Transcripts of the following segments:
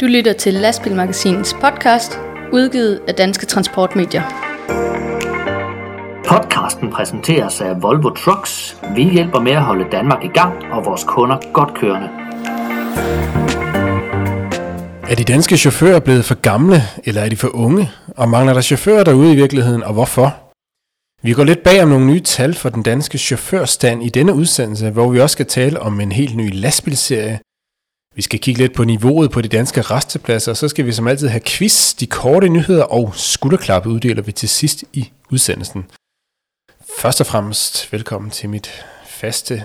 Du lytter til Lastbilmagasinets podcast, udgivet af Danske Transportmedier. Podcasten præsenteres af Volvo Trucks. Vi hjælper med at holde Danmark i gang og vores kunder godt kørende. Er de danske chauffører blevet for gamle, eller er de for unge? Og mangler der chauffører derude i virkeligheden, og hvorfor? Vi går lidt bag om nogle nye tal for den danske chaufførstand i denne udsendelse, hvor vi også skal tale om en helt ny lastbilserie. Vi skal kigge lidt på niveauet på de danske restepladser, og så skal vi som altid have quiz, de korte nyheder og skulderklappe uddeler vi til sidst i udsendelsen. Først og fremmest velkommen til mit faste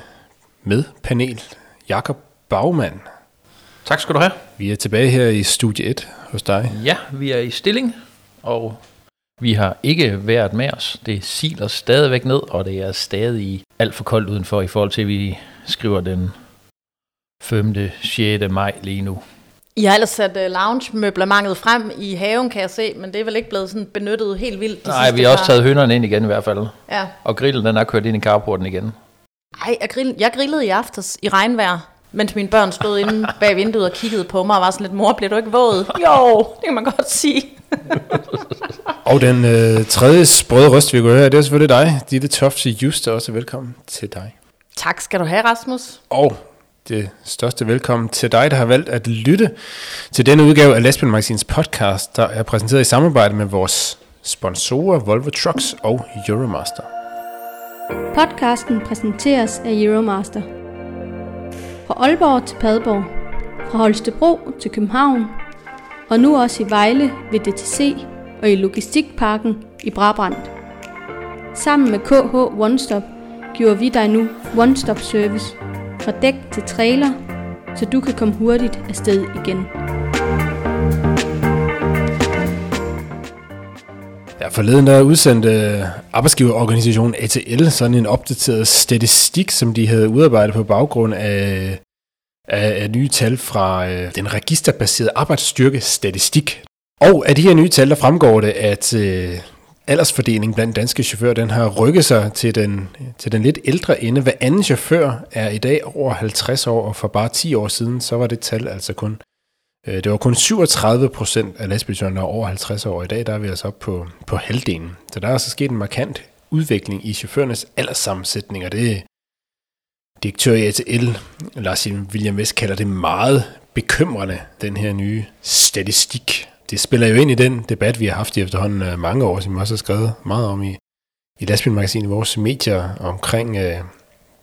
medpanel, Jakob Bagmann. Tak skal du have. Vi er tilbage her i studie 1 hos dig. Ja, vi er i stilling, og vi har ikke været med os. Det siler stadigvæk ned, og det er stadig alt for koldt udenfor i forhold til, at vi skriver den 5. 6. maj lige nu. I har ellers sat uh, lounge-møblementet frem i haven, kan jeg se, men det er vel ikke blevet sådan benyttet helt vildt Nej, vi har også taget hønderne ind igen i hvert fald. Ja. Og grillen, den er kørt ind i carporten igen. Ej, jeg, grill, jeg grillede i aftes i regnvejr, mens mine børn stod inde bag vinduet og kiggede på mig og var sådan lidt, mor, bliver du ikke våd? Jo, det kan man godt sige. Og den øh, tredje sprøde røst, vi går høre, det er selvfølgelig dig, Ditte Tofte Just, og også velkommen til dig. Tak skal du have, Rasmus. Og det største velkommen til dig, der har valgt at lytte til denne udgave af Lastbil Magasins podcast, der er præsenteret i samarbejde med vores sponsorer Volvo Trucks og Euromaster. Podcasten præsenteres af Euromaster. Fra Aalborg til Padborg, fra Holstebro til København, og nu også i Vejle ved DTC og i Logistikparken i Brabrand. Sammen med KH One Stop giver vi dig nu One Stop Service fra dæk til trailer, så du kan komme hurtigt afsted igen. Ja, forleden der udsendte arbejdsgiverorganisationen ATL sådan en opdateret statistik, som de havde udarbejdet på baggrund af, af, af nye tal fra øh, den registerbaserede arbejdsstyrkestatistik. Og af de her nye tal, der fremgår det, at øh, aldersfordelingen blandt danske chauffører, den har rykket sig til den, til den lidt ældre ende. Hver anden chauffør er i dag over 50 år, og for bare 10 år siden, så var det tal altså kun Øh, Det var kun 37 procent af lastbilchaufførerne, der er over 50 år. I dag der er vi altså oppe på, på halvdelen. Så der er altså sket en markant udvikling i chaufførernes alderssammensætning, og det direktør i ATL, Lars William Vest, kalder det meget bekymrende, den her nye statistik. Det spiller jo ind i den debat, vi har haft i efterhånden øh, mange år, som vi også har skrevet meget om i, i lastbilmagasinet i vores medier, omkring øh,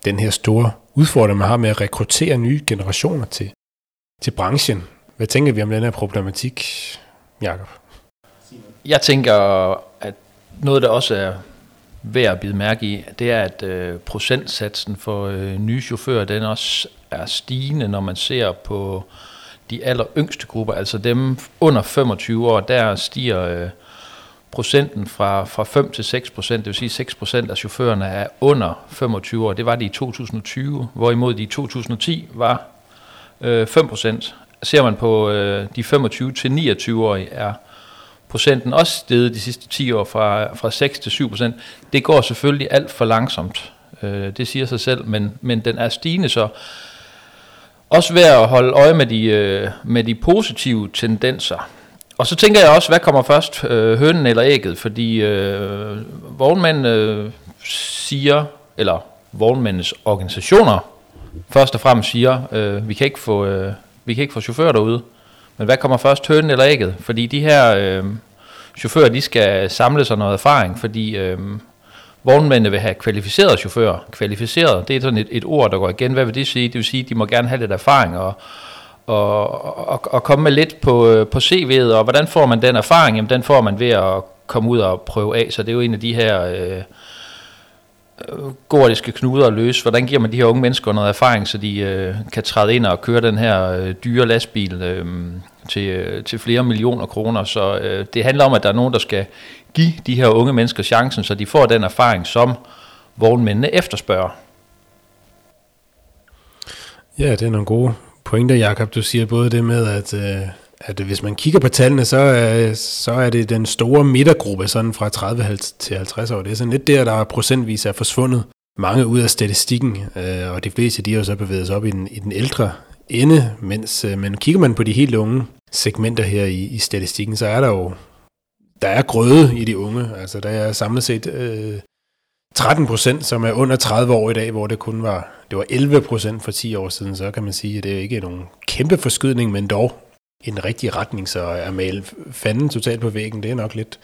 den her store udfordring, man har med at rekruttere nye generationer til, til branchen. Hvad tænker vi om den her problematik, Jakob? Jeg tænker, at noget, der også er værd at bide mærke i, det er, at øh, procentsatsen for øh, nye chauffører, den også er stigende, når man ser på de aller yngste grupper, altså dem under 25 år, der stiger øh, procenten fra, fra 5 til 6 procent, det vil sige 6 procent af chaufførerne er under 25 år. Det var det i 2020, hvorimod de i 2010 var øh, 5 procent. Ser man på øh, de 25 til 29-årige, er procenten også steget de sidste 10 år fra, fra 6 til 7 procent. Det går selvfølgelig alt for langsomt, øh, det siger sig selv, men, men den er stigende, så også værd at holde øje med de, øh, med de positive tendenser. Og så tænker jeg også, hvad kommer først, øh, hønen eller ægget? Fordi øh, vognmænd øh, siger, eller vognmændenes organisationer først og fremmest siger, øh, vi, kan ikke få, øh, vi kan ikke få chauffører derude. Men hvad kommer først, hønen eller ægget? Fordi de her øh, chauffører, de skal samle sig noget erfaring, fordi øh, vognmændene vil have kvalificerede chauffører. Kvalificeret, det er sådan et, et ord, der går igen. Hvad vil det sige? Det vil sige, at de må gerne have lidt erfaring og, og, og, og komme med lidt på, øh, på CV'et. Og hvordan får man den erfaring? Jamen, den får man ved at komme ud og prøve af. Så det er jo en af de her... Øh, gordiske knuder at løse. Hvordan giver man de her unge mennesker noget erfaring, så de øh, kan træde ind og køre den her øh, dyre lastbil øh, til, øh, til flere millioner kroner. Så øh, det handler om, at der er nogen, der skal give de her unge mennesker chancen, så de får den erfaring, som vognmændene efterspørger. Ja, det er nogle gode pointer, Jakob. Du siger både det med, at, øh, at hvis man kigger på tallene, så, er, så er det den store midtergruppe, sådan fra 30 til 50 år. Det er sådan lidt der, der procentvis er forsvundet mange ud af statistikken, øh, og de fleste de har jo så bevæget sig op i den, i den ældre ende, mens øh, men kigger man på de helt unge segmenter her i, i statistikken, så er der jo der er grøde i de unge. Altså der er samlet set øh, 13 procent, som er under 30 år i dag, hvor det kun var, det var 11 procent for 10 år siden, så kan man sige, at det er ikke nogen kæmpe forskydning, men dog i den rigtige retning, så er male fanden totalt på væggen, det er nok lidt,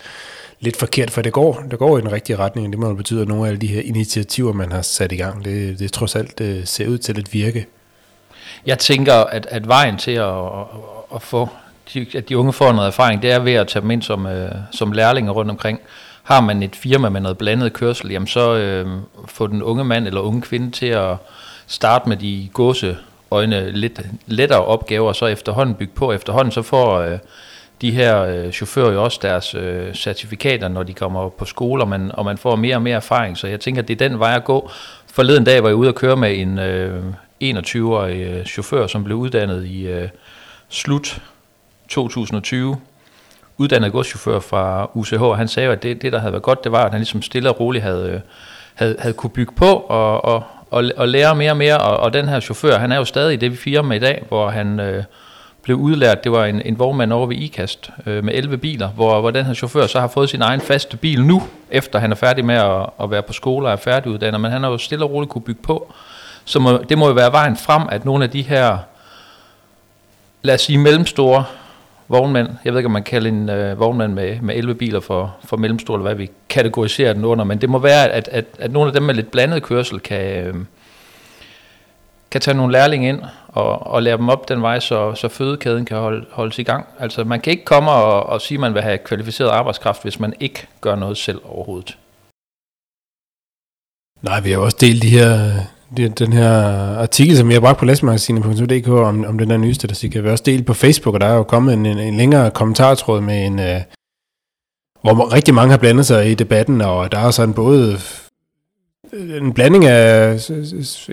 lidt forkert, for det går, det går i den rigtige retning, det må betyde, at nogle af de her initiativer, man har sat i gang, det, det trods alt det ser ud til at virke. Jeg tænker, at, at vejen til at, at, at få de, at de unge får noget erfaring, det er ved at tage dem ind som, øh, som lærlinge rundt omkring. Har man et firma med noget blandet kørsel, jamen så øh, få den unge mand eller unge kvinde til at starte med de gåse øjne lidt lettere opgaver, og så efterhånden bygge på. Efterhånden så får øh, de her øh, chauffører jo også deres øh, certifikater, når de kommer på skole, og man, og man får mere og mere erfaring. Så jeg tænker, at det er den vej at gå. Forleden dag var jeg ude at køre med en øh, 21-årig øh, chauffør, som blev uddannet i øh, slut 2020, uddannet godschauffør fra UCH, han sagde at det, det, der havde været godt, det var, at han ligesom stille og roligt havde, øh, havde, havde kunne bygge på og, og, og, og lære mere og mere, og, og den her chauffør, han er jo stadig i det firma i dag, hvor han øh, blev udlært, det var en, en vognmand over ved IKAST øh, med 11 biler, hvor, hvor den her chauffør så har fået sin egen faste bil nu, efter han er færdig med at, at være på skole og er færdiguddannet, men han har jo stille og roligt kunne bygge på, så må, det må jo være vejen frem, at nogle af de her, lad os sige mellemstore vognmand. Jeg ved ikke, om man kalder en øh, vognmand med, med 11 biler for, for mellemstor, eller hvad vi kategoriserer den under, men det må være, at, at, at nogle af dem med lidt blandet kørsel kan, øh, kan tage nogle lærlinge ind og, og lære dem op den vej, så, så fødekæden kan holde, holdes i gang. Altså man kan ikke komme og, og sige, at man vil have kvalificeret arbejdskraft, hvis man ikke gør noget selv overhovedet. Nej, vi har også delt de her den her artikel, som jeg har bragt på læsmagasinet.dk om, om den der nye statistik, kan vil også delt på Facebook, og der er jo kommet en, en, en længere kommentartråd med en, uh, hvor rigtig mange har blandet sig i debatten, og der er sådan både en blanding af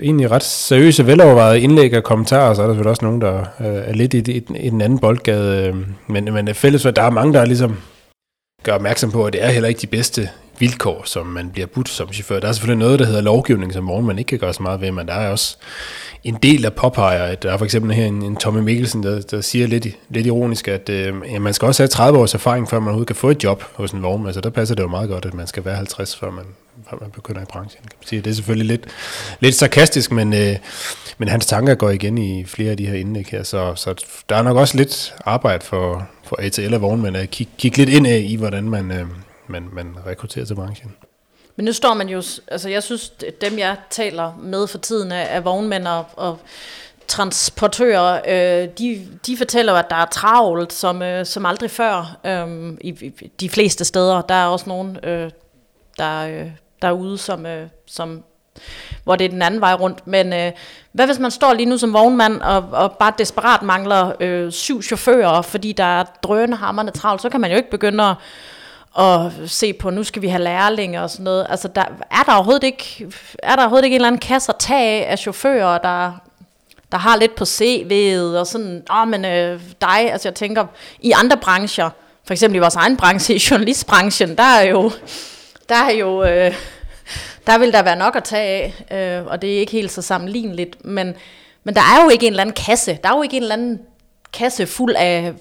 egentlig ret seriøse, velovervejede indlæg og kommentarer, og så er der selvfølgelig også nogen, der uh, er lidt i, i, i den anden boldgade. Øh, men, men fælles for, der er mange, der ligesom gør opmærksom på, at det er heller ikke de bedste vilkår, som man bliver budt som chauffør. Der er selvfølgelig noget, der hedder lovgivning, som man ikke kan gøre så meget ved, men der er også en del, der påpeger, at der er for eksempel her en, en Tommy Mikkelsen, der, der siger lidt, lidt ironisk, at øh, ja, man skal også have 30 års erfaring, før man overhovedet kan få et job hos en vognmand. Altså der passer det jo meget godt, at man skal være 50, før man, før man begynder i branchen. Kan man sige. Det er selvfølgelig lidt, lidt sarkastisk, men, øh, men hans tanker går igen i flere af de her indlæg her, så, så der er nok også lidt arbejde for, for ATL og vognmænd at kigge, kig lidt ind af i, hvordan man, øh, man, man rekrutterer til branchen. Men nu står man jo, altså jeg synes, dem jeg taler med for tiden er, er vognmænd og, og transportører, øh, de, de fortæller at der er travlt som, øh, som aldrig før øh, i, i de fleste steder. Der er også nogen, øh, der, øh, der er ude, som, øh, som, hvor det er den anden vej rundt. Men øh, hvad hvis man står lige nu som vognmand og, og bare desperat mangler øh, syv chauffører, fordi der er drønende travlt, så kan man jo ikke begynde at og se på, nu skal vi have lærlinge og sådan noget. Altså, der, er, der overhovedet ikke, er der overhovedet ikke en eller anden kasse at tage af, af chauffører, der, der har lidt på CV'et, og sådan, åh, oh, men øh, dig, altså jeg tænker, i andre brancher, for eksempel i vores egen branche, i journalistbranchen, der er jo, der er jo, øh, der vil der være nok at tage af, øh, og det er ikke helt så sammenligneligt, men, men der er jo ikke en eller anden kasse, der er jo ikke en eller anden kasse fuld af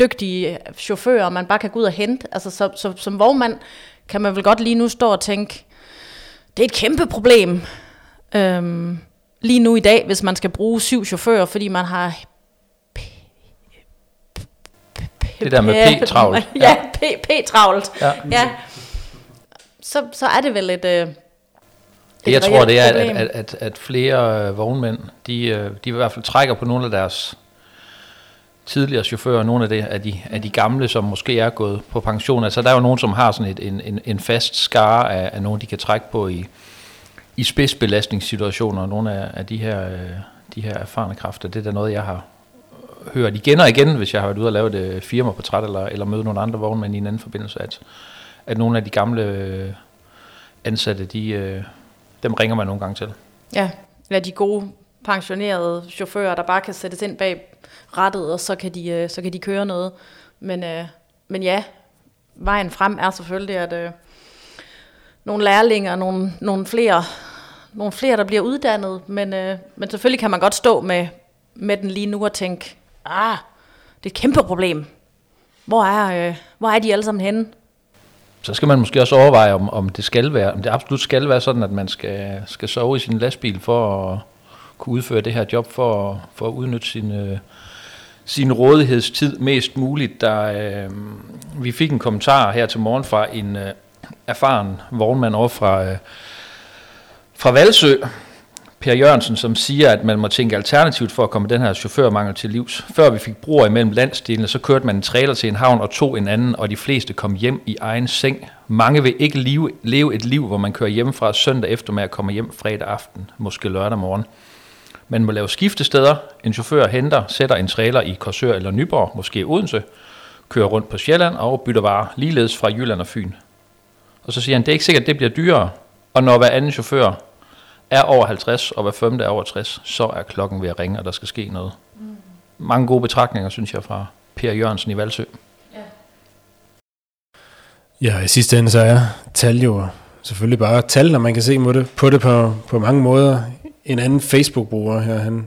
dygtige chauffører, man bare kan gå ud og hente. Altså, så, så, som vognmand kan man vel godt lige nu stå og tænke, det er et kæmpe problem øhm, lige nu i dag, hvis man skal bruge syv chauffører, fordi man har det der med P-travlt. Ja, P-travlt. Ja. ja. Så, så er det vel et... Øh, det jeg tror, det er, at, at, at, at flere vognmænd, de, øh, de i hvert fald trækker på nogle af deres tidligere chauffører, nogle af, det, af, de, af de gamle, som måske er gået på pension. Altså der er jo nogen, som har sådan et, en, en, en fast skare af, af nogen, de kan trække på i, i spidsbelastningssituationer. Nogle af, af de, her, øh, de her erfarne kræfter, det er da noget, jeg har hørt igen og igen, hvis jeg har været ude og lave et øh, firmaportræt, eller, eller møde nogle andre vognmænd i en anden forbindelse, at, at nogle af de gamle øh, ansatte, de, dem ringer man nogle gange til. Ja, eller de gode pensionerede chauffører, der bare kan sættes ind bag rettet, og så kan de, øh, så kan de køre noget. Men, øh, men ja, vejen frem er selvfølgelig, at øh, nogle lærlinger, nogle, nogle flere nogle flere, der bliver uddannet, men, øh, men selvfølgelig kan man godt stå med, med den lige nu og tænke, ah, det er et kæmpe problem. Hvor er, øh, hvor er de alle sammen henne? Så skal man måske også overveje, om, om det skal være, om det absolut skal være sådan, at man skal, skal sove i sin lastbil for at kunne udføre det her job, for, for at udnytte sin, øh, sin rådighedstid mest muligt. Der, øh, vi fik en kommentar her til morgen fra en øh, erfaren vognmand over fra, øh, fra Valsø, Per Jørgensen, som siger, at man må tænke alternativt for at komme den her chaufførmangel til livs. Før vi fik broer imellem landsdelene, så kørte man en trailer til en havn og tog en anden, og de fleste kom hjem i egen seng. Mange vil ikke leve, leve et liv, hvor man kører hjem fra søndag eftermiddag og kommer hjem fredag aften, måske lørdag morgen. Man må lave skiftesteder. En chauffør henter, sætter en trailer i Korsør eller Nyborg, måske Odense, kører rundt på Sjælland og bytter varer ligeledes fra Jylland og Fyn. Og så siger han, det er ikke sikkert, at det bliver dyrere. Og når hver anden chauffør er over 50, og hver femte er over 60, så er klokken ved at ringe, og der skal ske noget. Mm. Mange gode betragtninger, synes jeg, fra Per Jørgensen i Valsø. Ja. Ja, i sidste ende så er tal jo selvfølgelig bare tal, når man kan se på det på, det på, på mange måder. En anden Facebook-bruger her, han,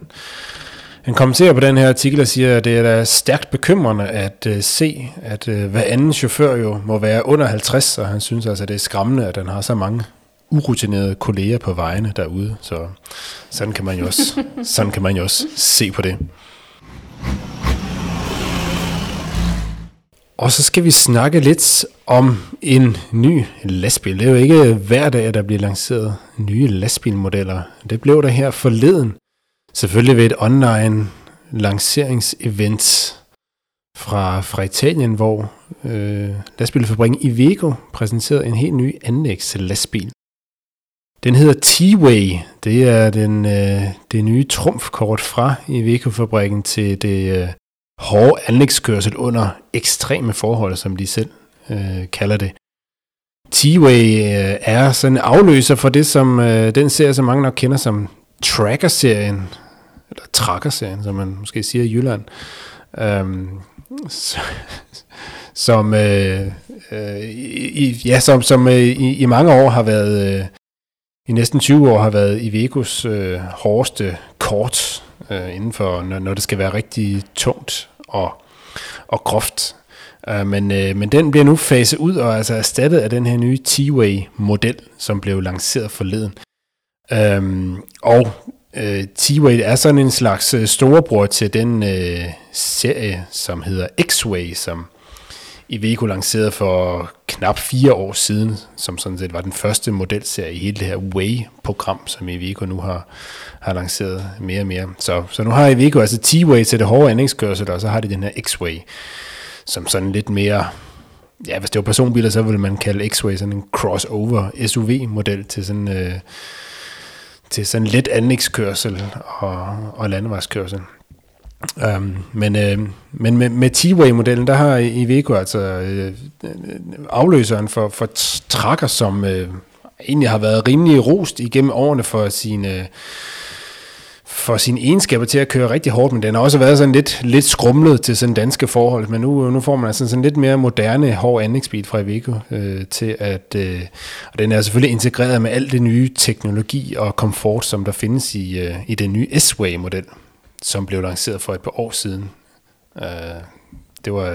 han kommenterer på den her artikel og siger, at det er da stærkt bekymrende at uh, se, at uh, hver anden chauffør jo må være under 50, og han synes altså, at det er skræmmende, at den har så mange urutinerede kolleger på vejene derude. Så sådan kan man jo også, sådan kan man jo også se på det. Og så skal vi snakke lidt om en ny lastbil. Det er jo ikke hver dag, at der bliver lanceret nye lastbilmodeller. Det blev der her forleden. Selvfølgelig ved et online lanceringsevent fra, fra Italien, hvor øh, lastbilfabrikken Iveco præsenterede en helt ny anlægslastbil. Den hedder T-Way. Det er den, øh, det nye trumfkort fra Iveco-fabrikken til det øh, hårde anlægskørsel under ekstreme forhold, som de selv øh, kalder det. T-Way øh, er sådan en afløser for det, som øh, den serie, som mange nok kender som Tracker-serien, eller Tracker-serien, som man måske siger i Jylland, øhm, så, som, øh, øh, i, ja, som, som øh, i, i mange år har været... Øh, i næsten 20 år har været Ivecos øh, hårdeste kort øh, inden for, når, når det skal være rigtig tungt og, og groft. Øh, men, øh, men den bliver nu faset ud og altså erstattet af den her nye T-Way-model, som blev lanceret forleden. Øh, og øh, T-Way er sådan en slags øh, storebror til den øh, serie, som hedder X-Way, som Iveco lancerede for knap fire år siden, som sådan set var den første modelserie i hele det her Way-program, som Iveco nu har, har lanceret mere og mere. Så, så nu har Iveco altså T-Way til det hårde andingskørsel, og så har de den her X-Way, som sådan lidt mere, ja, hvis det var personbiler, så ville man kalde X-Way sådan en crossover SUV-model til sådan, øh, til sådan let anlægskørsel og, og landevejskørsel. Um, men øh, men med, med T-Way-modellen, der har Iveco altså øh, afløseren for, for trakker, som øh, egentlig har været rimelig rost igennem årene for sine, for sine egenskaber til at køre rigtig hårdt, men den har også været sådan lidt, lidt skrumlet til sådan danske forhold. Men nu, nu får man altså sådan lidt mere moderne, hård anlægsbil fra Iveco øh, til at... Øh, og den er selvfølgelig integreret med alt det nye teknologi og komfort, som der findes i, øh, i den nye S-Way-model som blev lanceret for et par år siden. Øh, det, var,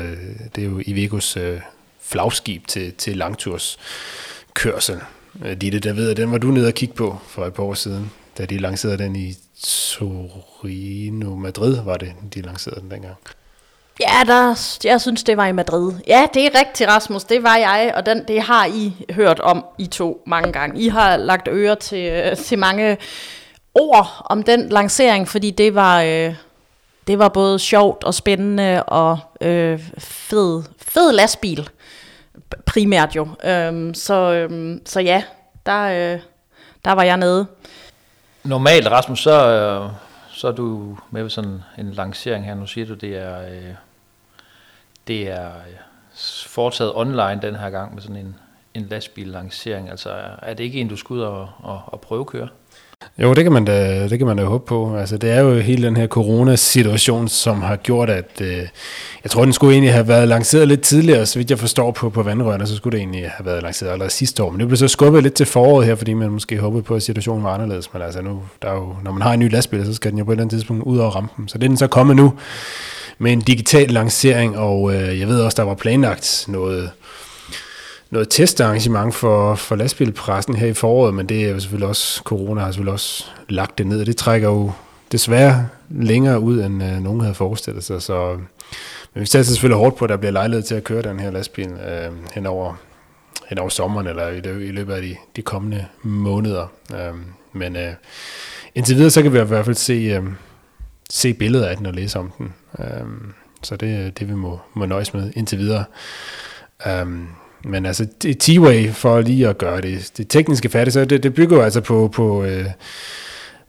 det er jo Ivegos øh, flagskib til, til langturskørsel. Øh, Ditte, der ved, jeg, den var du nede og kigge på for et par år siden, da de lancerede den i Torino, Madrid var det, de lancerede den dengang. Ja, der, jeg synes, det var i Madrid. Ja, det er rigtigt, Rasmus. Det var jeg, og den, det har I hørt om, I to, mange gange. I har lagt øre til, øh, til mange ord om den lancering, fordi det var, øh, det var både sjovt og spændende og øh, fed, fed lastbil primært jo. Øhm, så, øhm, så ja, der, øh, der var jeg nede. Normalt, Rasmus, så, øh, så er du med ved sådan en lancering her. Nu siger du, det er, øh, det er øh, foretaget online den her gang med sådan en, en lastbil lancering. Altså, er det ikke en, du skal ud og, og, og prøvekøre? Jo, det kan man da, det kan man da håbe på. Altså, det er jo hele den her coronasituation, som har gjort, at øh, jeg tror, den skulle egentlig have været lanceret lidt tidligere, så vidt jeg forstår på, på vandrørene, så skulle det egentlig have været lanceret allerede sidste år. Men det blev så skubbet lidt til foråret her, fordi man måske håbede på, at situationen var anderledes. Men altså nu, der er jo, når man har en ny lastbil, så skal den jo på et eller andet tidspunkt ud over rampen. Så det er den så kommet nu med en digital lancering, og øh, jeg ved også, der var planlagt noget noget testarrangement for, for lastbilpressen her i foråret, men det er jo selvfølgelig også, corona har selvfølgelig også lagt det ned, og det trækker jo desværre længere ud, end øh, nogen havde forestillet sig, så men vi satser selvfølgelig hårdt på, at der bliver lejlighed til at køre den her lastbil øh, hen, over, hen over sommeren, eller i, i løbet af de, de kommende måneder. Øh, men øh, indtil videre, så kan vi i hvert fald se, øh, se billeder af den og læse om den. Øh, så det er det, vi må, må nøjes med indtil videre. Øh, men altså, T-Way, for lige at gøre det, det tekniske færdigt, så det, det bygger jo altså på, på, øh,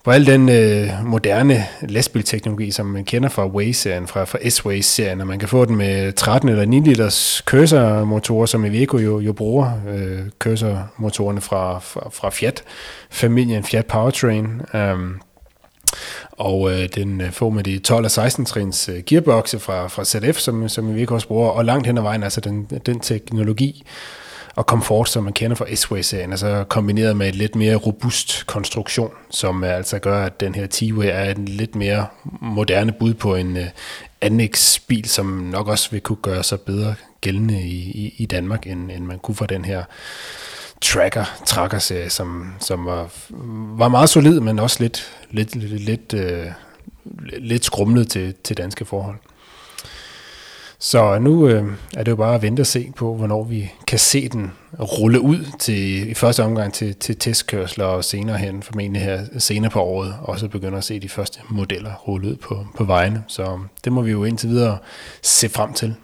på al den øh, moderne lastbilteknologi, som man kender fra Way-serien, fra, fra S-Way-serien, og man kan få den med 13 eller 9 liters cursor-motorer, som Iveco jo, jo bruger, øh, cursor-motorerne fra, fra, fra Fiat-familien, Fiat Powertrain. Um, og øh, den øh, får med de 12 og 16 trins øh, gearboxe fra, fra ZF, som, som vi også bruger, og langt hen ad vejen, altså den, den teknologi og komfort, som man kender fra S-Way-serien, altså kombineret med et lidt mere robust konstruktion, som øh, altså gør, at den her T-Way er en lidt mere moderne bud på en øh, anlægsbil, som nok også vil kunne gøre sig bedre gældende i, i, i Danmark, end, end man kunne for den her tracker, tracker serie, som, som var, var meget solid, men også lidt, lidt, lidt, lidt, øh, lidt skrumlet til, til danske forhold. Så nu øh, er det jo bare at vente og se på, hvornår vi kan se den rulle ud til i første omgang til, til testkørsler og senere hen, formentlig her senere på året, også begynder at se de første modeller rulle ud på, på vejene. Så det må vi jo indtil videre se frem til.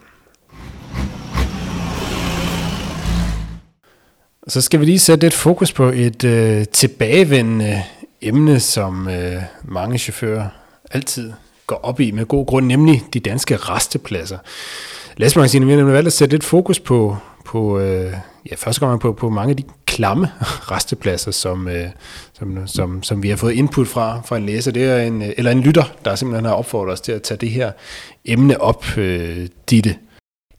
Så skal vi lige sætte lidt fokus på et øh, tilbagevendende emne, som øh, mange chauffører altid går op i med god grund, nemlig de danske restepladser. Lastmagasinet har valgt at sætte lidt fokus på, på øh, ja, første gang på, på mange af de klamme restepladser, som, øh, som, som, som vi har fået input fra, fra en læser, det er en, øh, eller en lytter, der simpelthen har opfordret os til at tage det her emne op, øh, Ditte.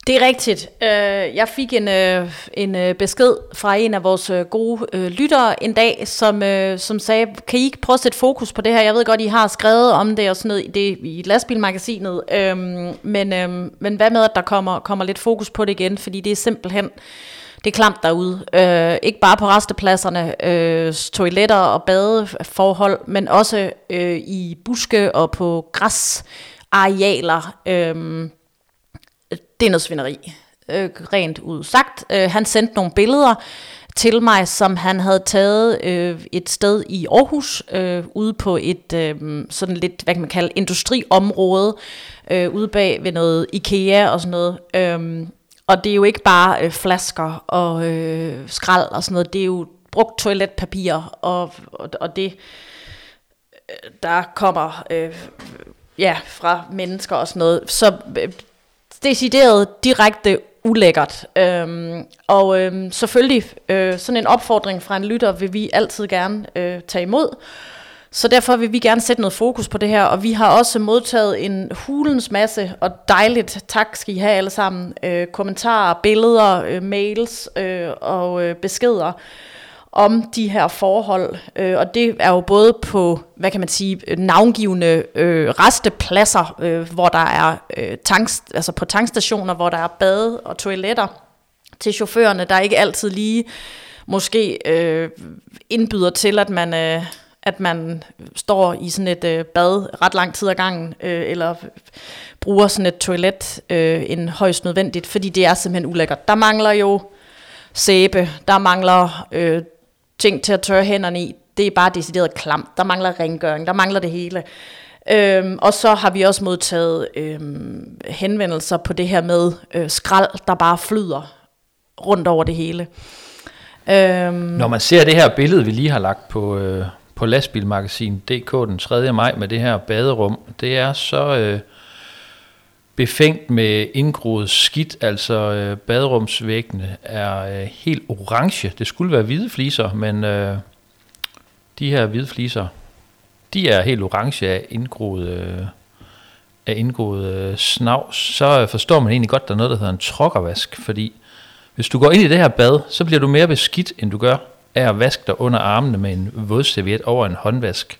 Det er rigtigt. Øh, jeg fik en, øh, en øh, besked fra en af vores gode lyttere en dag, som, som sagde, kan I ikke prøve at sætte fokus på det her? Jeg ved godt, I har skrevet om det og sådan noget i, det, i lastbilmagasinet, øhm, men, øhm, men hvad med, at der kommer, kommer lidt fokus på det igen? Fordi det er simpelthen det er klamt derude. Øh, ikke bare på restepladserne, øh, toiletter og badeforhold, men også øh, i buske og på græsarealer. Øh, det er noget svineri, øh, rent ud sagt. Øh, han sendte nogle billeder til mig, som han havde taget øh, et sted i Aarhus, øh, ude på et øh, sådan lidt, hvad kan man kalde, industriområde, øh, ude bag ved noget IKEA og sådan noget. Øh, og det er jo ikke bare øh, flasker og øh, skrald og sådan noget, det er jo brugt toiletpapir, og, og, og det, øh, der kommer øh, ja, fra mennesker og sådan noget. Så øh, decideret direkte ulækkert. Øhm, og øhm, selvfølgelig øh, sådan en opfordring fra en lytter vil vi altid gerne øh, tage imod. Så derfor vil vi gerne sætte noget fokus på det her, og vi har også modtaget en hulens masse, og dejligt, tak skal I have alle sammen, øh, kommentarer, billeder, øh, mails øh, og øh, beskeder om de her forhold, øh, og det er jo både på, hvad kan man sige, navngivende øh, restepladser, øh, hvor der er øh, tanks, altså på tankstationer, hvor der er bade og toiletter til chaufførerne, der ikke altid lige måske øh, indbyder til, at man, øh, at man står i sådan et øh, bad ret lang tid ad gangen, øh, eller bruger sådan et toilet øh, en højst nødvendigt, fordi det er simpelthen ulækkert. Der mangler jo sæbe, der mangler øh, ting til at tørre hænderne i, det er bare decideret klamt. Der mangler rengøring, der mangler det hele. Øhm, og så har vi også modtaget øhm, henvendelser på det her med øh, skrald, der bare flyder rundt over det hele. Øhm, Når man ser det her billede, vi lige har lagt på, øh, på lastbilmagasin.dk den 3. maj med det her baderum, det er så... Øh, befængt med indgroet skidt, altså øh, baderumsvæggene er øh, helt orange. Det skulle være hvide fliser, men øh, de her hvide fliser, de er helt orange af indgroet, øh, af indgroet øh, snavs, så øh, forstår man egentlig godt, at der er noget, der hedder en trokkervask, fordi hvis du går ind i det her bad, så bliver du mere beskidt, end du gør af at vaske dig under armene med en vådserviet over en håndvask.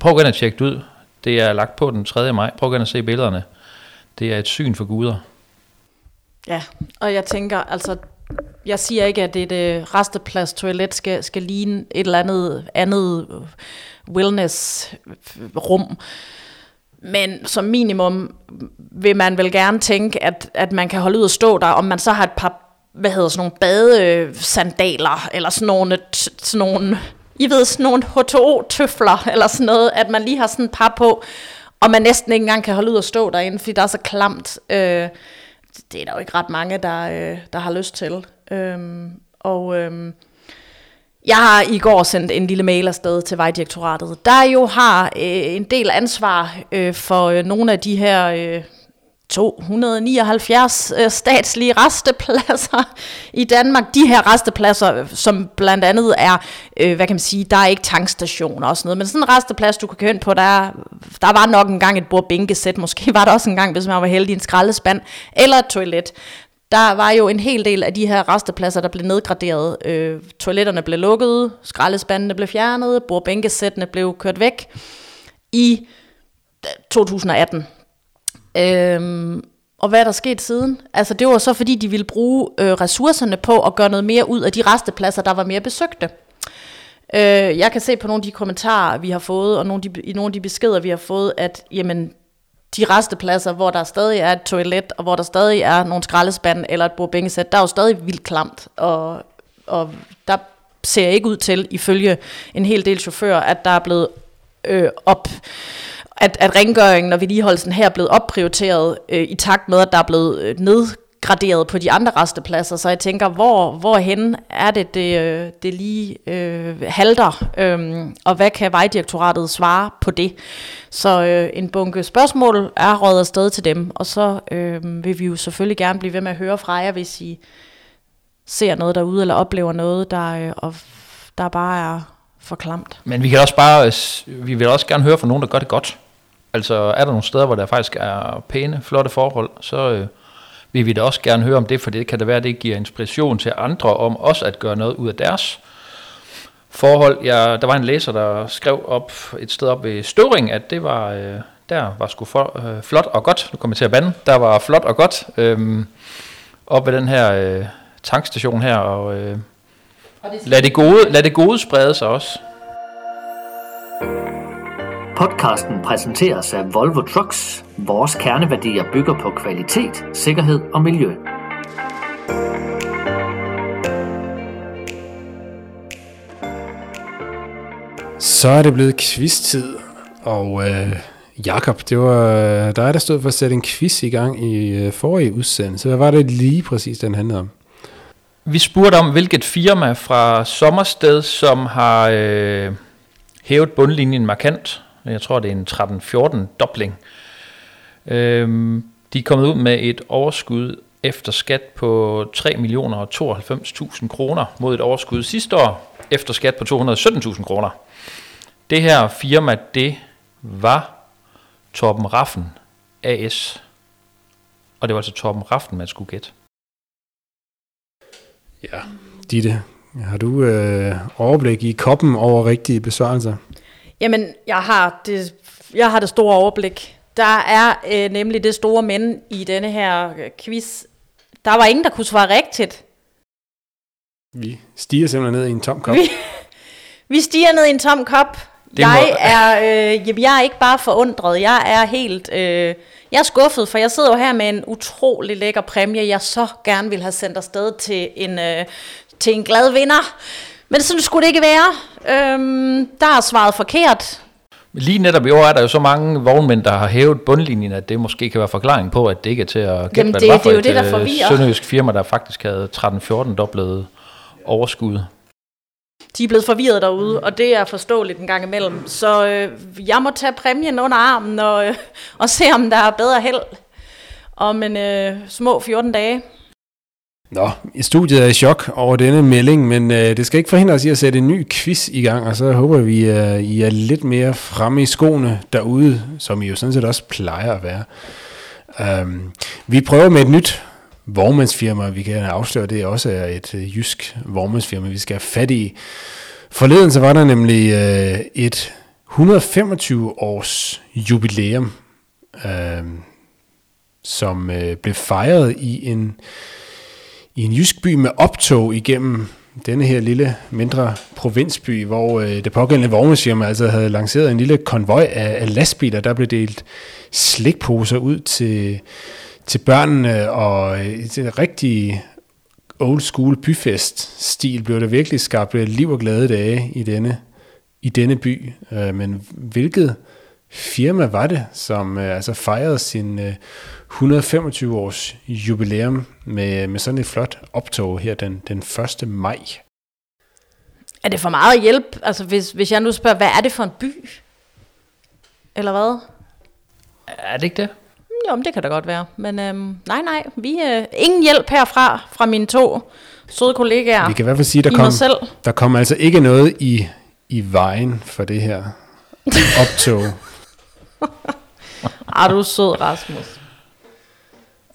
Prøv at tjekke det ud. Det er lagt på den 3. maj. Prøv at se billederne. Det er et syn for guder. Ja, og jeg tænker, altså, jeg siger ikke, at et øh, resteplads toilet skal, skal ligne et eller andet andet øh, wellness-rum. Øh, Men som minimum vil man vel gerne tænke, at, at man kan holde ud og stå der, om man så har et par hvad hedder sådan nogle badesandaler, eller sådan nogle, sådan nogle, I ved, sådan nogle H2O-tøfler, eller sådan noget, at man lige har sådan et par på, og man næsten ikke engang kan holde ud og stå derinde, fordi der er så klamt. Øh, det er der jo ikke ret mange, der, øh, der har lyst til. Øh, og øh, jeg har i går sendt en lille mail afsted til Vejdirektoratet, der jo har øh, en del ansvar øh, for øh, nogle af de her... Øh, 279 øh, statslige restepladser i Danmark. De her restepladser, som blandt andet er, øh, hvad kan man sige, der er ikke tankstationer og sådan noget, men sådan en resteplads, du kan køre ind på, der, der var nok engang et bordbænkesæt, måske var der også engang, hvis man var heldig, en skraldespand, eller et toilet. Der var jo en hel del af de her restepladser, der blev nedgraderet. Øh, toiletterne blev lukket, skraldespandene blev fjernet, bordbænkesættene blev kørt væk i 2018. Øhm, og hvad er der sket siden? Altså det var så fordi, de ville bruge øh, ressourcerne på at gøre noget mere ud af de restepladser, der var mere besøgte. Øh, jeg kan se på nogle af de kommentarer, vi har fået, og nogle af de, i nogle af de beskeder, vi har fået, at jamen, de restepladser, hvor der stadig er et toilet, og hvor der stadig er nogle skraldespand eller et bordbængesæt, der er jo stadig vildt klamt, og, og der ser ikke ud til, ifølge en hel del chauffører, at der er blevet øh, op at, at rengøringen og vedligeholdelsen her er blevet opprioriteret øh, i takt med, at der er blevet øh, nedgraderet på de andre restepladser. Så jeg tænker, hvor, hvorhen er det, det, øh, det lige øh, halter, øh, og hvad kan Vejdirektoratet svare på det? Så øh, en bunke spørgsmål er rådet afsted til dem, og så øh, vil vi jo selvfølgelig gerne blive ved med at høre fra jer, hvis I ser noget derude, eller oplever noget, der, øh, og der bare er for klamt. Men vi kan også bare, øh, vi vil også gerne høre fra nogen, der gør det godt. Altså er der nogle steder, hvor der faktisk er pæne, flotte forhold, så øh, vil vi da også gerne høre om det, for det kan da være, at det giver inspiration til andre om også at gøre noget ud af deres forhold. Ja, der var en læser, der skrev op et sted op ved Støvring, at det var, øh, der var sgu for, øh, flot og godt. Nu kommer jeg til at bande. Der var flot og godt øh, op ved den her øh, tankstation her, og, øh, og det lad, det gode, lad det gode sprede sig også. Podcasten præsenteres af Volvo Trucks. Vores kerneværdier bygger på kvalitet, sikkerhed og miljø. Så er det blevet quiz-tid, og øh, Jakob, det var dig, der stod for at sætte en quiz i gang i øh, forrige udsendelse. Hvad var det lige præcis, den handlede om? Vi spurgte om, hvilket firma fra Sommersted, som har øh, hævet bundlinjen markant jeg tror, det er en 13-14 dobling. Øhm, de er kommet ud med et overskud efter skat på 3 millioner 92.000 kroner mod et overskud sidste år efter skat på 217.000 kroner. Det her firma, det var Torben Raffen AS. Og det var altså Torben Raffen, man skulle gætte. Ja, Ditte, har du øh, overblik i koppen over rigtige besvarelser? Jamen, jeg har det, jeg har det store overblik. Der er øh, nemlig det store men i denne her øh, quiz. Der var ingen, der kunne svare rigtigt. Vi stiger simpelthen ned i en tom kop. Vi, vi stiger ned i en tom kop. Det jeg må... er, øh, jeg er ikke bare forundret. Jeg er helt... Øh, jeg er skuffet, for jeg sidder jo her med en utrolig lækker præmie, jeg så gerne vil have sendt afsted til en, øh, til en glad vinder. Men sådan skulle det ikke være. Øhm, der er svaret forkert. Lige netop i år er der jo så mange vognmænd, der har hævet bundlinjen, at det måske kan være forklaring på, at det ikke er til at gætte, Jamen, det, hvad det, det er jo det, der øh, sønderjysk firma, der faktisk havde 13-14 dobblet overskud. De er blevet forvirret derude, og det er forståeligt en gang imellem. Så øh, jeg må tage præmien under armen og, øh, og se, om der er bedre held om en øh, små 14 dage. Nå, studiet er i chok over denne melding, men øh, det skal ikke forhindre os i at sætte en ny quiz i gang, og så håber vi, at øh, I er lidt mere fremme i skoene derude, som I jo sådan set også plejer at være. Um, vi prøver med et nyt vognmandsfirma. Vi kan afsløre, at det også er et øh, jysk vognmandsfirma, vi skal have fat i. Forleden så var der nemlig øh, et 125 års jubilæum, øh, som øh, blev fejret i en, i en jysk by med optog igennem denne her lille mindre provinsby, hvor øh, det pågældende vognmandsfirma altså havde lanceret en lille konvoj af, af lastbiler, der blev delt slikposer ud til, til børnene, og øh, et rigtig old school byfest-stil blev der virkelig skabt øh, liv og glade dage i denne, i denne by. Øh, men hvilket firma var det, som øh, altså fejrede sin øh, 125 års jubilæum med, med sådan et flot optog her den, den 1. maj? Er det for meget hjælp? Altså hvis, hvis jeg nu spørger, hvad er det for en by? Eller hvad? Er det ikke det? Jo, men det kan da godt være. Men øhm, nej, nej, vi øh, ingen hjælp herfra fra mine to søde kollegaer. Vi kan i hvert fald sige, der kom, selv. der kom altså ikke noget i, i vejen for det her optog. Ej, du er sød, Rasmus.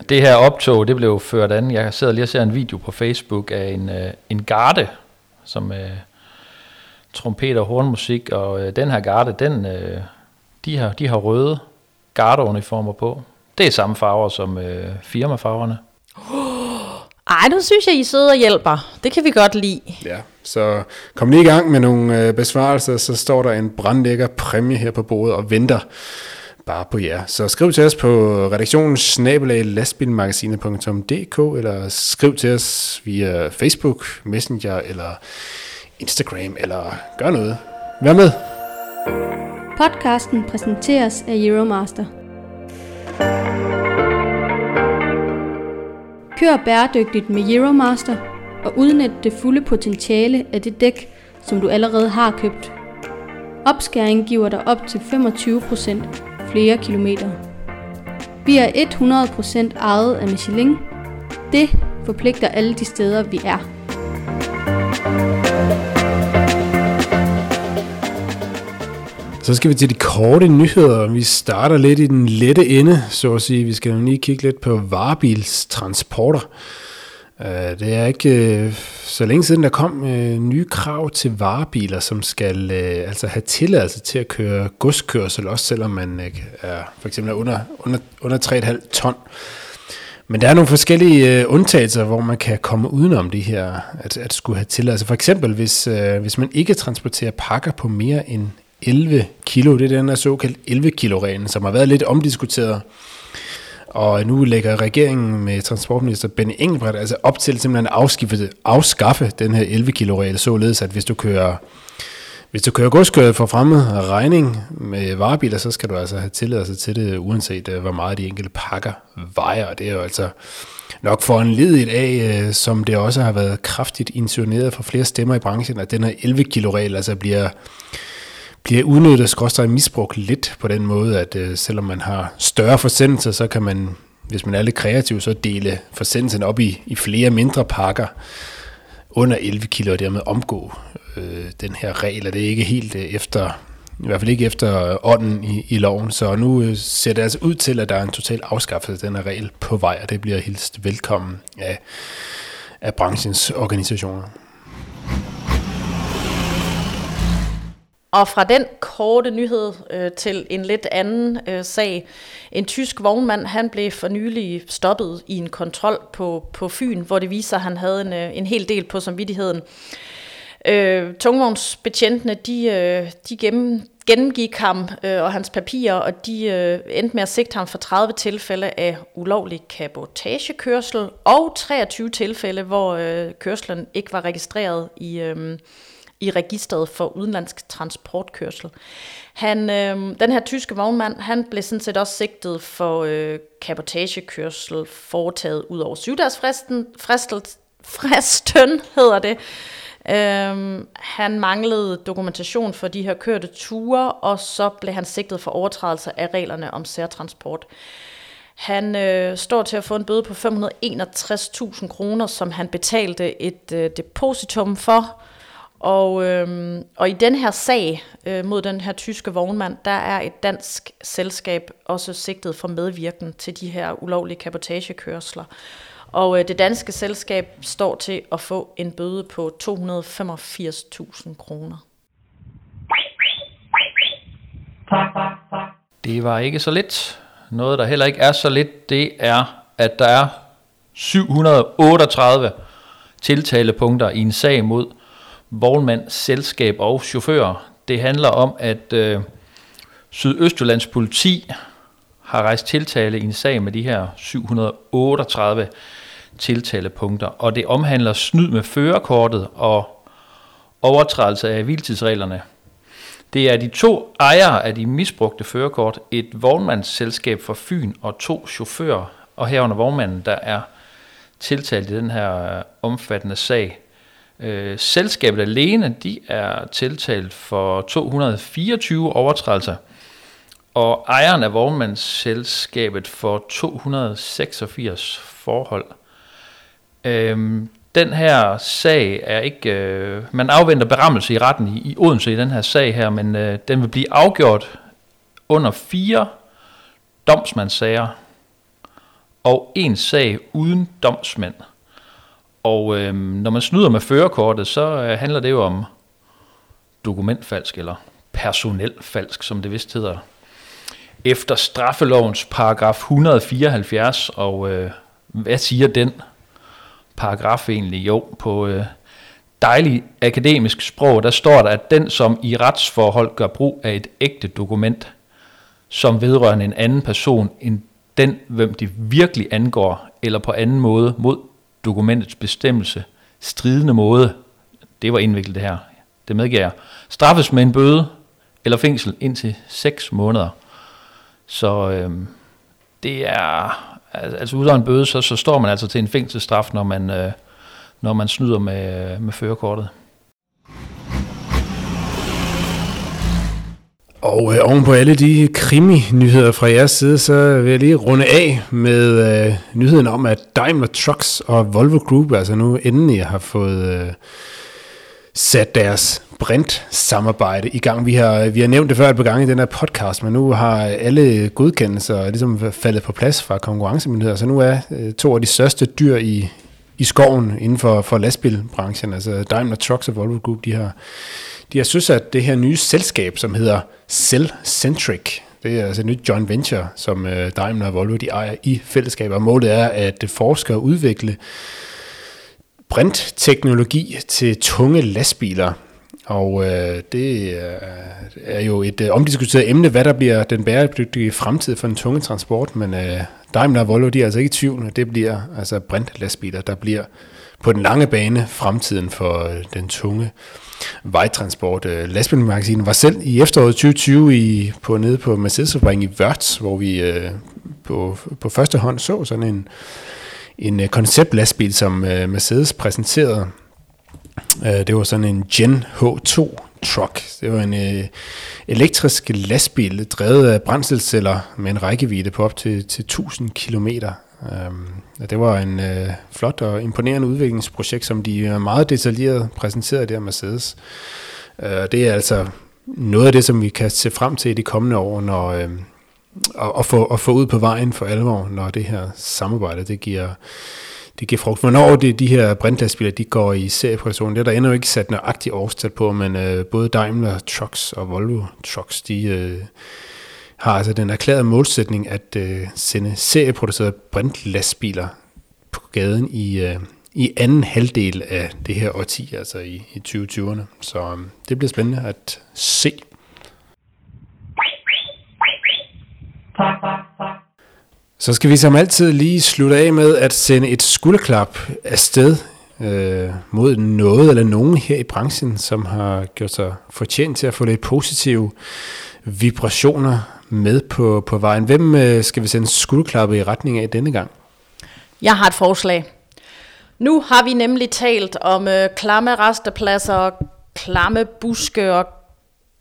Det her optog, det blev ført an. Jeg sidder lige og ser en video på Facebook af en, øh, en garde, som øh, trompeter og hornmusik, og øh, den her garde, den, øh, de, har, de har røde gardeuniformer på. Det er samme farver som øh, firmafarverne. Ej, nu synes jeg, I sidder og hjælper. Det kan vi godt lide. Ja, så kom lige i gang med nogle øh, besvarelser, så står der en brandlækker præmie her på bordet og venter bare på jer. Så skriv til os på redaktionen snabelag lastbilmagasinet.dk eller skriv til os via Facebook, Messenger eller Instagram eller gør noget. Vær med! Podcasten præsenteres af Euromaster. Kør bæredygtigt med Euromaster og udnyt det fulde potentiale af det dæk, som du allerede har købt. Opskæring giver dig op til 25% flere kilometer. Vi er 100% ejet af Michelin. Det forpligter alle de steder, vi er. Så skal vi til de korte nyheder. Vi starter lidt i den lette ende, så at sige. Vi skal lige kigge lidt på varebilstransporter. Øh, det er ikke øh, så længe siden, der kom øh, nye krav til varebiler, som skal øh, altså have tilladelse til at køre godskørsel, også selvom man er, for eksempel er under, under, under 3,5 ton. Men der er nogle forskellige undtagelser, hvor man kan komme udenom det her, at, at skulle have tilladelse. For eksempel, hvis, hvis man ikke transporterer pakker på mere end 11 kilo, det er den der såkaldt 11 kilo reglen, som har været lidt omdiskuteret og nu lægger regeringen med transportminister Benny Engelbrecht altså op til simpelthen at afskaffe, afskaffe den her 11 kilo regel, således at hvis du kører hvis du kører godskøret for fremmed regning med varebiler, så skal du altså have tilladelse til det, uanset øh, hvor meget de enkelte pakker vejer. Og det er jo altså nok for en ledigt af, øh, som det også har været kraftigt insinueret fra flere stemmer i branchen, at den her 11 kilo regel altså bliver bliver udnyttet, skråstrej misbrugt lidt på den måde, at øh, selvom man har større forsendelser, så kan man, hvis man er lidt kreativ, så dele forsendelsen op i, i flere mindre pakker under 11 kilo, og dermed omgå øh, den her regel, og det er ikke helt øh, efter, i hvert fald ikke efter ånden i, i loven, så nu øh, ser det altså ud til, at der er en total afskaffelse af den her regel på vej, og det bliver hilst velkommen af, af branchens organisationer. Og fra den korte nyhed øh, til en lidt anden øh, sag. En tysk vognmand, han blev for nylig stoppet i en kontrol på, på Fyn, hvor det viser, at han havde en, øh, en hel del på samvittigheden. Øh, tungvognsbetjentene, de, øh, de gennem, gennemgik ham øh, og hans papirer, og de øh, endte med at sigte ham for 30 tilfælde af ulovlig kabotagekørsel, og 23 tilfælde, hvor øh, kørslen ikke var registreret i... Øh, i registret for udenlandsk transportkørsel. Han, øh, den her tyske vognmand, han blev sådan set også sigtet for øh, kabotagekørsel foretaget ud over syvdagsfristen, fristen hedder det. Øh, han manglede dokumentation for de her kørte ture, og så blev han sigtet for overtrædelse af reglerne om særtransport. Han øh, står til at få en bøde på 561.000 kroner, som han betalte et øh, depositum for. Og, øh, og i den her sag øh, mod den her tyske vognmand, der er et dansk selskab også sigtet for medvirken til de her ulovlige kapotagekørsler. Og øh, det danske selskab står til at få en bøde på 285.000 kroner. Det var ikke så lidt. Noget, der heller ikke er så lidt, det er, at der er 738 tiltalepunkter i en sag mod vognmand, selskab og chauffør. Det handler om, at øh, Sydøstjyllands politi har rejst tiltale i en sag med de her 738 tiltalepunkter, og det omhandler snyd med førerkortet og overtrædelse af hviltidsreglerne. Det er de to ejere af de misbrugte førerkort, et vognmandsselskab for Fyn og to chauffører, og herunder vognmanden, der er tiltalt i den her øh, omfattende sag. Øh, selskabet alene, de er tiltalt for 224 overtrædelser, og ejeren af vognmandsselskabet for 286 forhold. Øhm, den her sag er ikke... Øh, man afventer berammelse i retten i, i Odense i den her sag her, men øh, den vil blive afgjort under fire domsmandssager og en sag uden domsmænd. Og øh, når man snyder med førerkortet, så øh, handler det jo om dokumentfalsk eller personelfalsk, som det vist hedder. Efter straffelovens paragraf 174, og øh, hvad siger den paragraf egentlig? Jo, på øh, dejlig akademisk sprog, der står der, at den, som i retsforhold gør brug af et ægte dokument, som vedrører en anden person end den, hvem det virkelig angår, eller på anden måde mod dokumentets bestemmelse, stridende måde, det var indviklet det her, det medgiver jeg, straffes med en bøde eller fængsel indtil 6 måneder. Så øh, det er, altså ud en bøde, så, så står man altså til en fængselsstraf, når man, øh, når man snyder med, øh, med førerkortet. Og øh, oven på alle de krimi-nyheder fra jeres side, så vil jeg lige runde af med øh, nyheden om, at Daimler Trucks og Volvo Group altså nu endelig har fået øh, sat deres Brint-samarbejde i gang. Vi har, vi har nævnt det før et par gange i den her podcast, men nu har alle godkendelser ligesom faldet på plads fra konkurrencemyndigheder, så nu er øh, to af de største dyr i, i skoven inden for, for lastbilbranchen, altså Daimler Trucks og Volvo Group, de har, de har søsat det her nye selskab, som hedder Cellcentric. Det er altså et nyt joint venture, som øh, Daimler og Volvo de ejer i fællesskab, og målet er at forske og udvikle brintteknologi til tunge lastbiler. Og øh, det øh, er jo et øh, omdiskuteret emne, hvad der bliver den bæredygtige fremtid for den tunge transport, men øh, Daimler og Volvo de er altså ikke i tvivl, det bliver altså brintlastbiler, der bliver på den lange bane fremtiden for øh, den tunge vejtransport. Øh, lastbilmagasinet var selv i efteråret 2020 i, på, nede på mercedes i Wörth, hvor vi øh, på, på første hånd så sådan en, en øh, konceptlastbil, som øh, Mercedes præsenterede. Øh, det var sådan en Gen H2 truck. Det var en øh, elektrisk lastbil, drevet af brændselsceller med en rækkevidde på op til, til 1000 Øhm, Um, det var en øh, flot og imponerende udviklingsprojekt, som de meget detaljeret præsenterede der Mercedes. Øh, det er altså noget af det, som vi kan se frem til i de kommende år, når, øh, og, og, få, og få ud på vejen for alvor, når det her samarbejde det giver, det giver frugt. Hvornår det, de her brintlastbiler de går i serieproduktion, det er der endnu ikke sat nøjagtigt årstal på, men øh, både Daimler Trucks og Volvo Trucks, de øh, har altså den erklærede målsætning at øh, sende serieproducerede brintlastbiler på gaden i, øh, i anden halvdel af det her årti, altså i, i 2020'erne. Så øh, det bliver spændende at se. Så skal vi som altid lige slutte af med at sende et skulderklap afsted øh, mod noget eller nogen her i branchen, som har gjort sig fortjent til at få lidt positive vibrationer med på, på vejen. Hvem øh, skal vi sende skuldklappe i retning af denne gang? Jeg har et forslag. Nu har vi nemlig talt om øh, klamme restepladser, klamme buske og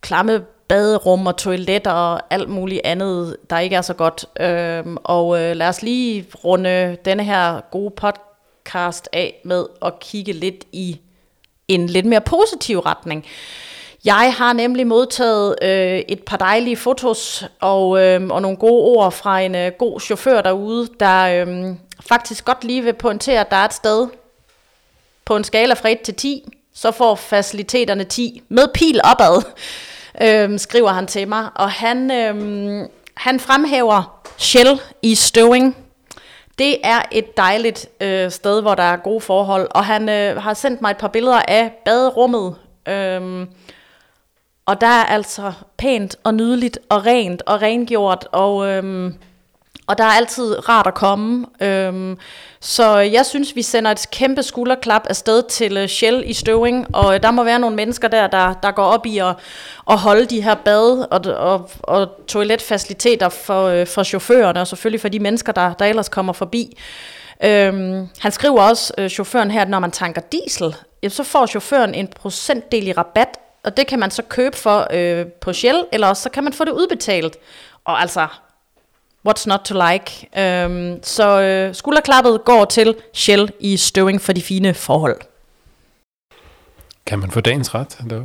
klamme baderum og toiletter og alt muligt andet, der ikke er så godt. Øhm, og øh, lad os lige runde denne her gode podcast af med at kigge lidt i en lidt mere positiv retning. Jeg har nemlig modtaget øh, et par dejlige fotos og, øh, og nogle gode ord fra en øh, god chauffør derude, der øh, faktisk godt lige vil pointere, at der er et sted på en skala fra 1 til 10, så får faciliteterne 10 med pil opad, øh, skriver han til mig. Og han, øh, han fremhæver Shell i Støving. Det er et dejligt øh, sted, hvor der er gode forhold, og han øh, har sendt mig et par billeder af baderummet. Øh, og der er altså pænt og nydeligt og rent og rengjort, og, øhm, og der er altid rart at komme. Øhm, så jeg synes, vi sender et kæmpe skulderklap afsted til øh, Shell i Støving, og øh, der må være nogle mennesker der, der, der går op i at, at holde de her bad og, og, og toiletfaciliteter for, øh, for chaufførerne, og selvfølgelig for de mennesker, der, der ellers kommer forbi. Øhm, han skriver også, øh, chaufføren her, at når man tanker diesel, så får chaufføren en procentdel i rabat og det kan man så købe for øh, på Shell, eller også så kan man få det udbetalt. Og altså, what's not to like? Øhm, så øh, skulderklappet går til Shell i Støving for de fine forhold. Kan man få dagens ret? Eller?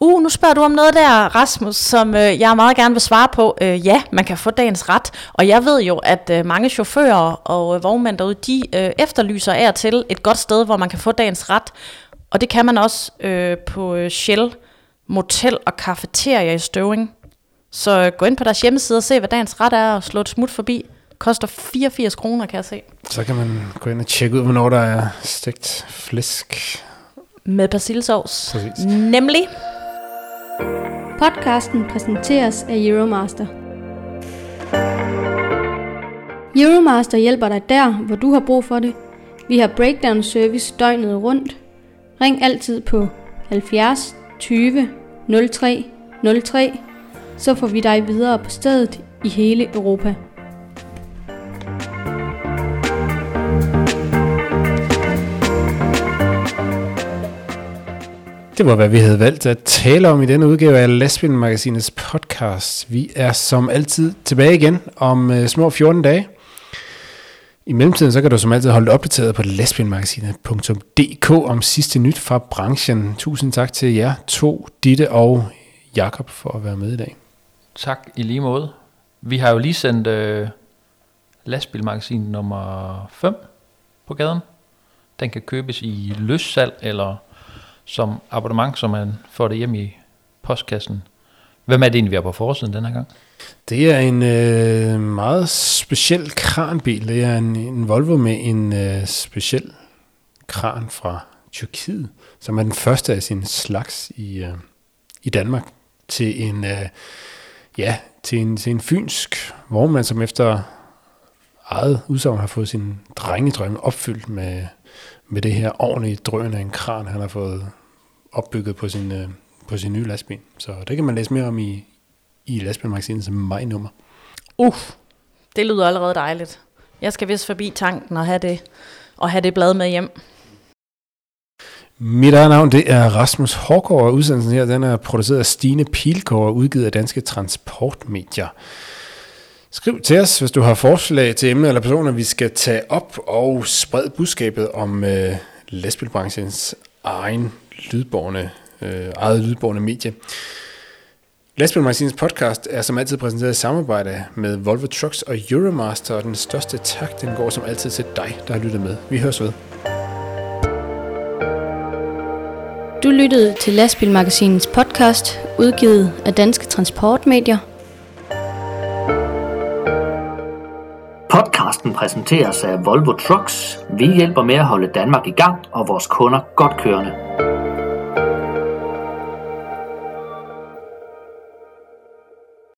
Uh, nu spørger du om noget der, Rasmus, som øh, jeg meget gerne vil svare på. Øh, ja, man kan få dagens ret, og jeg ved jo, at øh, mange chauffører og øh, vognmænd derude, de øh, efterlyser af til et godt sted, hvor man kan få dagens ret. Og det kan man også øh, på øh, Shell Motel og Cafeteria i Støving. Så gå ind på deres hjemmeside og se, hvad dagens ret er, og slå et smut forbi. Koster 84 kroner, kan jeg se. Så kan man gå ind og tjekke ud, hvornår der er stegt flæsk. Med persillesovs. Nemlig. Podcasten præsenteres af Euromaster. Euromaster hjælper dig der, hvor du har brug for det. Vi har breakdown service døgnet rundt Ring altid på 70 20 03 03, så får vi dig videre på stedet i hele Europa. Det var, hvad vi havde valgt at tale om i denne udgave af Lesbian Magasinets podcast. Vi er som altid tilbage igen om øh, små 14 dage. I mellemtiden så kan du som altid holde opdateret på lesbianmagasinet.dk om sidste nyt fra branchen. Tusind tak til jer to, Ditte og Jakob for at være med i dag. Tak i lige måde. Vi har jo lige sendt øh, lastbilmagasin nummer 5 på gaden. Den kan købes i løssalg eller som abonnement, så man får det hjem i postkassen. Hvem er det egentlig, vi har på forsiden den her gang? Det er en øh, meget speciel kranbil. Det er en, en Volvo med en øh, speciel kran fra Tyrkiet, som er den første af sin slags i, øh, i Danmark til en, øh, ja, til en, til en fynsk vognmand, som efter eget udsagn har fået sin drengedrømme opfyldt med, med det her ordentlige drøn af en kran, han har fået opbygget på sin, øh, på sin nye lastbil. Så det kan man læse mere om i, i lastbilmagasinets maj-nummer. Uff, det lyder allerede dejligt. Jeg skal vist forbi tanken og have det, og have det blad med hjem. Mit eget navn det er Rasmus Hårgaard, og udsendelsen her den er produceret af Stine Pilgaard og udgivet af Danske Transportmedier. Skriv til os, hvis du har forslag til emner eller personer, vi skal tage op og sprede budskabet om øh, lastbilbranchens egen lydborne, øh, eget lydborne medie. Lastbil Magasinets podcast er som altid præsenteret i samarbejde med Volvo Trucks og Euromaster, og den største tak, den går som altid til dig, der har lyttet med. Vi høres ved. Du lyttede til Lastbilmagasinets podcast, udgivet af Danske Transportmedier. Podcasten præsenteres af Volvo Trucks. Vi hjælper med at holde Danmark i gang og vores kunder godt kørende.